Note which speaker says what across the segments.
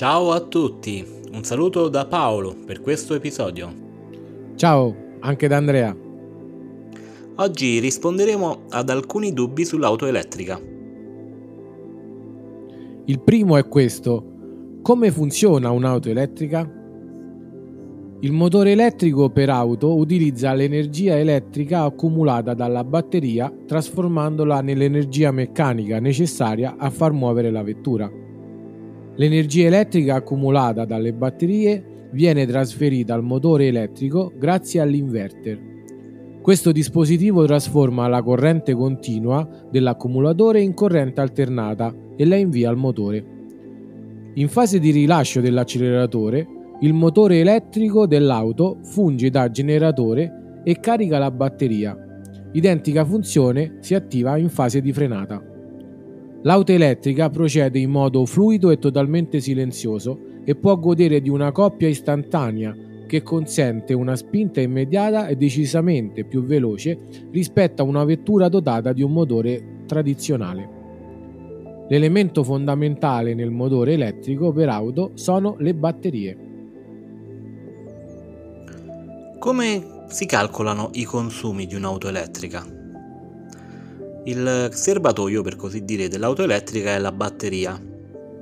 Speaker 1: Ciao a tutti, un saluto da Paolo per questo episodio.
Speaker 2: Ciao, anche da Andrea.
Speaker 1: Oggi risponderemo ad alcuni dubbi sull'auto elettrica.
Speaker 2: Il primo è questo. Come funziona un'auto elettrica? Il motore elettrico per auto utilizza l'energia elettrica accumulata dalla batteria trasformandola nell'energia meccanica necessaria a far muovere la vettura. L'energia elettrica accumulata dalle batterie viene trasferita al motore elettrico grazie all'inverter. Questo dispositivo trasforma la corrente continua dell'accumulatore in corrente alternata e la invia al motore. In fase di rilascio dell'acceleratore, il motore elettrico dell'auto funge da generatore e carica la batteria. Identica funzione si attiva in fase di frenata. L'auto elettrica procede in modo fluido e totalmente silenzioso e può godere di una coppia istantanea che consente una spinta immediata e decisamente più veloce rispetto a una vettura dotata di un motore tradizionale. L'elemento fondamentale nel motore elettrico per auto sono le batterie.
Speaker 1: Come si calcolano i consumi di un'auto elettrica? Il serbatoio, per così dire, dell'auto elettrica è la batteria,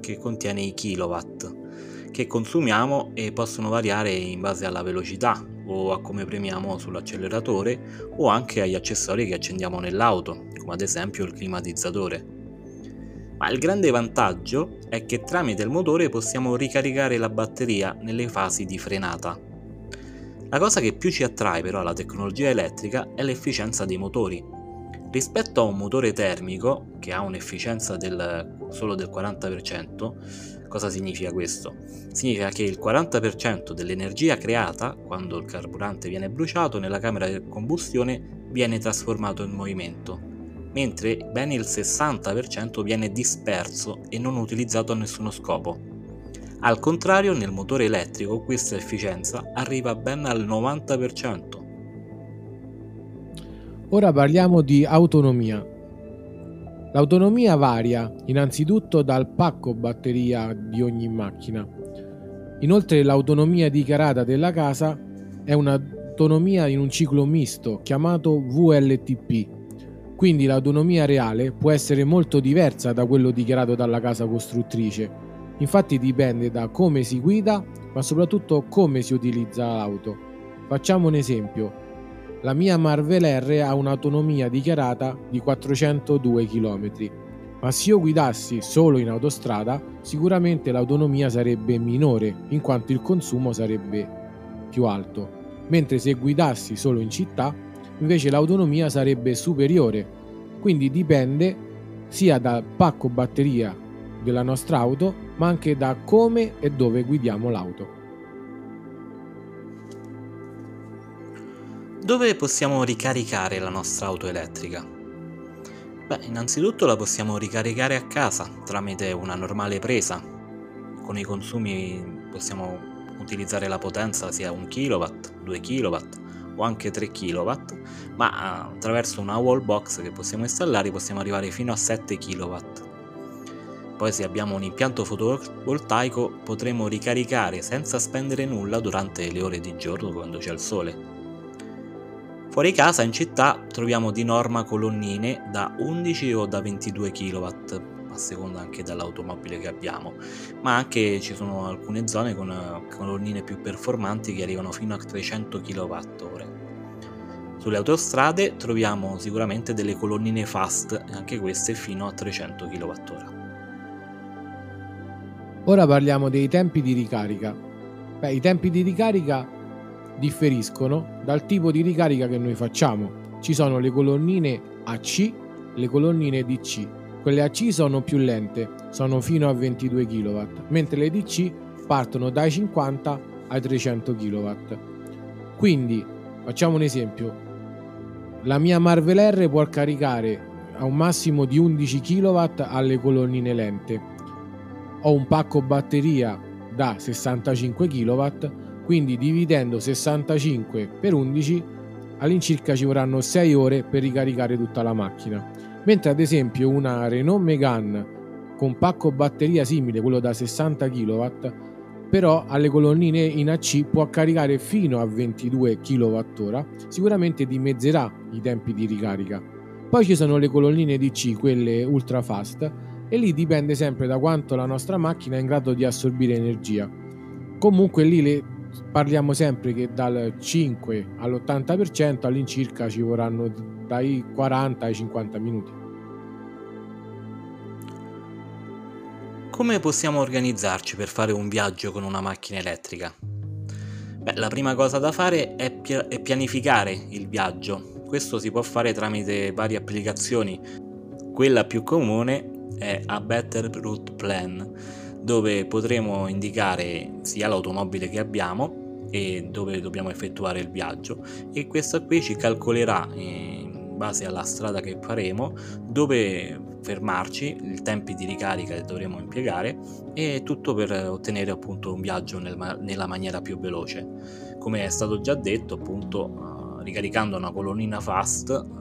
Speaker 1: che contiene i kilowatt, che consumiamo e possono variare in base alla velocità o a come premiamo sull'acceleratore o anche agli accessori che accendiamo nell'auto, come ad esempio il climatizzatore. Ma il grande vantaggio è che tramite il motore possiamo ricaricare la batteria nelle fasi di frenata la cosa che più ci attrae però alla tecnologia elettrica è l'efficienza dei motori. Rispetto a un motore termico, che ha un'efficienza del, solo del 40%, cosa significa questo? Significa che il 40% dell'energia creata, quando il carburante viene bruciato nella camera di combustione, viene trasformato in movimento, mentre ben il 60% viene disperso e non utilizzato a nessuno scopo. Al contrario, nel motore elettrico questa efficienza arriva ben al 90%.
Speaker 2: Ora parliamo di autonomia. L'autonomia varia innanzitutto dal pacco batteria di ogni macchina. Inoltre l'autonomia dichiarata della casa è un'autonomia in un ciclo misto chiamato VLTP. Quindi l'autonomia reale può essere molto diversa da quello dichiarato dalla casa costruttrice Infatti dipende da come si guida, ma soprattutto come si utilizza l'auto. Facciamo un esempio. La mia Marvel R ha un'autonomia dichiarata di 402 km, ma se io guidassi solo in autostrada, sicuramente l'autonomia sarebbe minore, in quanto il consumo sarebbe più alto, mentre se guidassi solo in città, invece l'autonomia sarebbe superiore. Quindi dipende sia dal pacco batteria della nostra auto ma anche da come e dove guidiamo l'auto.
Speaker 1: Dove possiamo ricaricare la nostra auto elettrica? Beh, innanzitutto la possiamo ricaricare a casa tramite una normale presa. Con i consumi possiamo utilizzare la potenza sia 1 kW, 2 kW o anche 3 kW, ma attraverso una wall box che possiamo installare possiamo arrivare fino a 7 kW. Poi se abbiamo un impianto fotovoltaico potremo ricaricare senza spendere nulla durante le ore di giorno quando c'è il sole. Fuori casa in città troviamo di norma colonnine da 11 o da 22 kW, a seconda anche dall'automobile che abbiamo, ma anche ci sono alcune zone con colonnine più performanti che arrivano fino a 300 kWh. Sulle autostrade troviamo sicuramente delle colonnine fast, anche queste fino a 300 kWh.
Speaker 2: Ora parliamo dei tempi di ricarica. Beh, I tempi di ricarica differiscono dal tipo di ricarica che noi facciamo. Ci sono le colonnine AC, le colonnine DC. Quelle AC sono più lente, sono fino a 22 kW, mentre le DC partono dai 50 ai 300 kW. Quindi, facciamo un esempio. La mia Marvel R può caricare a un massimo di 11 kW alle colonnine lente ho un pacco batteria da 65 kW, quindi dividendo 65 per 11 all'incirca ci vorranno 6 ore per ricaricare tutta la macchina. Mentre ad esempio una Renault Megane con pacco batteria simile, quello da 60 kW, però alle colonnine in AC può caricare fino a 22 kWh, sicuramente dimezzerà i tempi di ricarica. Poi ci sono le colonnine DC, quelle ultra fast, e lì dipende sempre da quanto la nostra macchina è in grado di assorbire energia. Comunque lì le, parliamo sempre che dal 5 all'80% all'incirca ci vorranno dai 40 ai 50 minuti.
Speaker 1: Come possiamo organizzarci per fare un viaggio con una macchina elettrica? Beh, la prima cosa da fare è, pi- è pianificare il viaggio. Questo si può fare tramite varie applicazioni. Quella più comune è A Better Route Plan, dove potremo indicare sia l'automobile che abbiamo e dove dobbiamo effettuare il viaggio e questa qui ci calcolerà in base alla strada che faremo dove fermarci, i tempi di ricarica che dovremo impiegare e tutto per ottenere appunto un viaggio nel, nella maniera più veloce. Come è stato già detto, appunto, uh, ricaricando una colonnina fast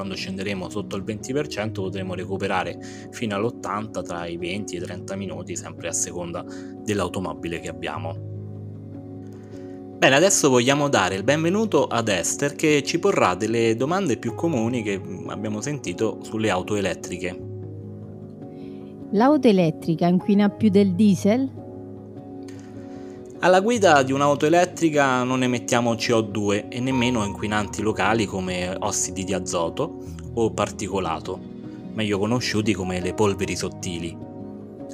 Speaker 1: quando scenderemo sotto il 20% potremo recuperare fino all'80 tra i 20 e i 30 minuti, sempre a seconda dell'automobile che abbiamo. Bene, adesso vogliamo dare il benvenuto ad Esther che ci porrà delle domande più comuni che abbiamo sentito sulle auto elettriche.
Speaker 3: L'auto elettrica inquina più del diesel?
Speaker 1: Alla guida di un'auto elettrica non emettiamo CO2 e nemmeno inquinanti locali come ossidi di azoto o particolato, meglio conosciuti come le polveri sottili.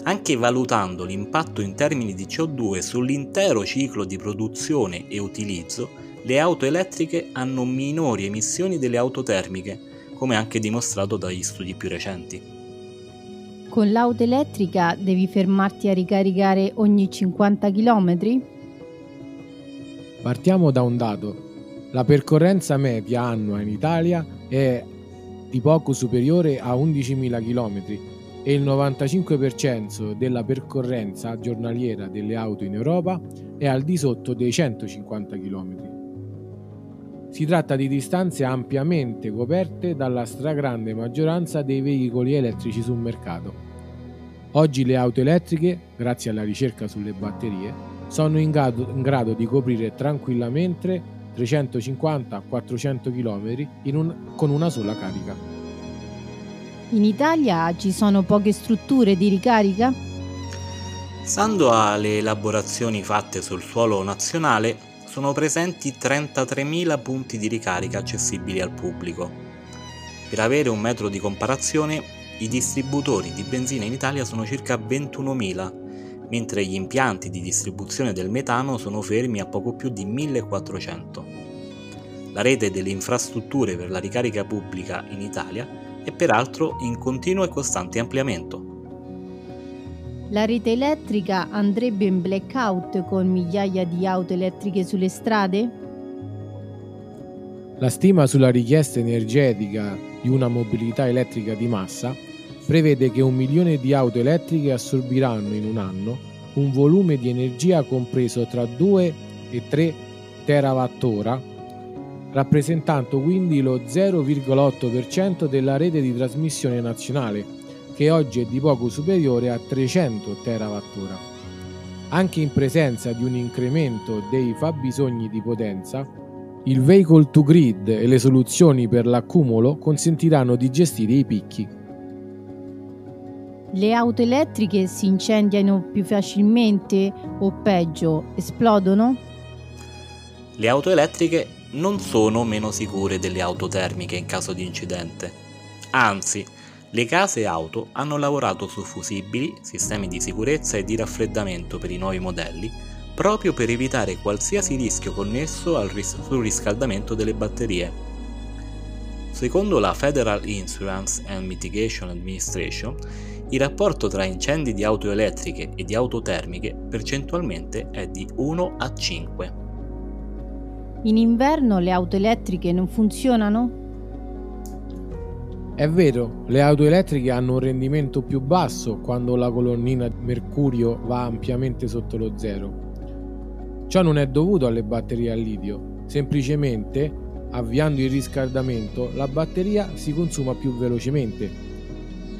Speaker 1: Anche valutando l'impatto in termini di CO2 sull'intero ciclo di produzione e utilizzo, le auto elettriche hanno minori emissioni delle auto termiche, come anche dimostrato dagli studi più recenti.
Speaker 3: Con l'auto elettrica devi fermarti a ricaricare ogni 50 km?
Speaker 2: Partiamo da un dato. La percorrenza media annua in Italia è di poco superiore a 11.000 km e il 95% della percorrenza giornaliera delle auto in Europa è al di sotto dei 150 km. Si tratta di distanze ampiamente coperte dalla stragrande maggioranza dei veicoli elettrici sul mercato. Oggi le auto elettriche, grazie alla ricerca sulle batterie, sono in grado, in grado di coprire tranquillamente 350-400 km un, con una sola carica.
Speaker 3: In Italia ci sono poche strutture di ricarica?
Speaker 1: Stando alle elaborazioni fatte sul suolo nazionale, sono presenti 33.000 punti di ricarica accessibili al pubblico. Per avere un metro di comparazione, i distributori di benzina in Italia sono circa 21.000, mentre gli impianti di distribuzione del metano sono fermi a poco più di 1.400. La rete delle infrastrutture per la ricarica pubblica in Italia è peraltro in continuo e costante ampliamento.
Speaker 3: La rete elettrica andrebbe in blackout con migliaia di auto elettriche sulle strade?
Speaker 2: La stima sulla richiesta energetica di una mobilità elettrica di massa prevede che un milione di auto elettriche assorbiranno in un anno un volume di energia compreso tra 2 e 3 terawattora, rappresentando quindi lo 0,8% della rete di trasmissione nazionale, che oggi è di poco superiore a 300 terawattora. Anche in presenza di un incremento dei fabbisogni di potenza, il vehicle to grid e le soluzioni per l'accumulo consentiranno di gestire i picchi.
Speaker 3: Le auto elettriche si incendiano più facilmente o peggio, esplodono?
Speaker 1: Le auto elettriche non sono meno sicure delle auto termiche in caso di incidente. Anzi, le case auto hanno lavorato su fusibili, sistemi di sicurezza e di raffreddamento per i nuovi modelli proprio per evitare qualsiasi rischio connesso al ris- surriscaldamento delle batterie. Secondo la Federal Insurance and Mitigation Administration, il rapporto tra incendi di auto elettriche e di auto termiche percentualmente è di 1 a 5.
Speaker 3: In inverno le auto elettriche non funzionano?
Speaker 2: È vero, le auto elettriche hanno un rendimento più basso quando la colonnina mercurio va ampiamente sotto lo zero, Ciò non è dovuto alle batterie a litio, semplicemente avviando il riscaldamento la batteria si consuma più velocemente.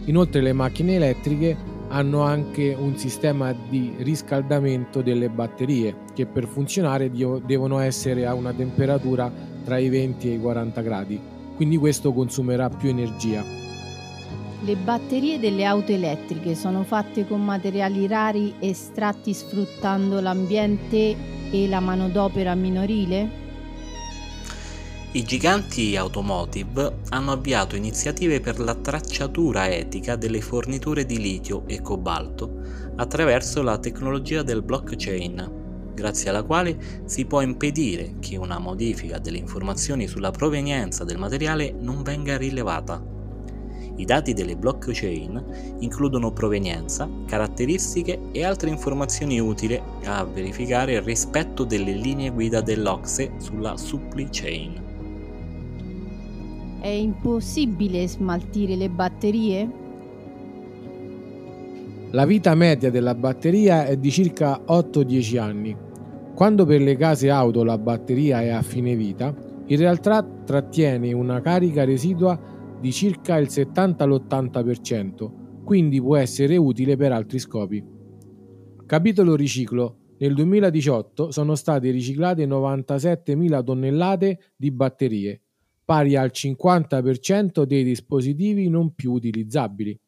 Speaker 2: Inoltre le macchine elettriche hanno anche un sistema di riscaldamento delle batterie che per funzionare devono essere a una temperatura tra i 20 e i 40 gradi, quindi questo consumerà più energia.
Speaker 3: Le batterie delle auto elettriche sono fatte con materiali rari estratti sfruttando l'ambiente e la manodopera minorile?
Speaker 1: I giganti automotive hanno avviato iniziative per la tracciatura etica delle forniture di litio e cobalto attraverso la tecnologia del blockchain, grazie alla quale si può impedire che una modifica delle informazioni sulla provenienza del materiale non venga rilevata. I dati delle blockchain includono provenienza, caratteristiche e altre informazioni utili a verificare il rispetto delle linee guida dell'Ocse sulla supply chain.
Speaker 3: È impossibile smaltire le batterie?
Speaker 2: La vita media della batteria è di circa 8-10 anni. Quando per le case auto la batteria è a fine vita, in realtà trattiene una carica residua di circa il 70-80%, quindi può essere utile per altri scopi. Capitolo riciclo. Nel 2018 sono state riciclate 97.000 tonnellate di batterie, pari al 50% dei dispositivi non più utilizzabili.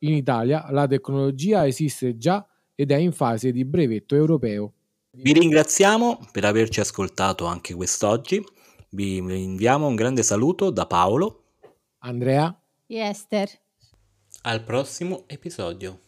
Speaker 2: In Italia la tecnologia esiste già ed è in fase di brevetto europeo.
Speaker 1: Vi ringraziamo per averci ascoltato anche quest'oggi. Vi inviamo un grande saluto da Paolo,
Speaker 2: Andrea
Speaker 3: e Esther.
Speaker 1: Al prossimo episodio.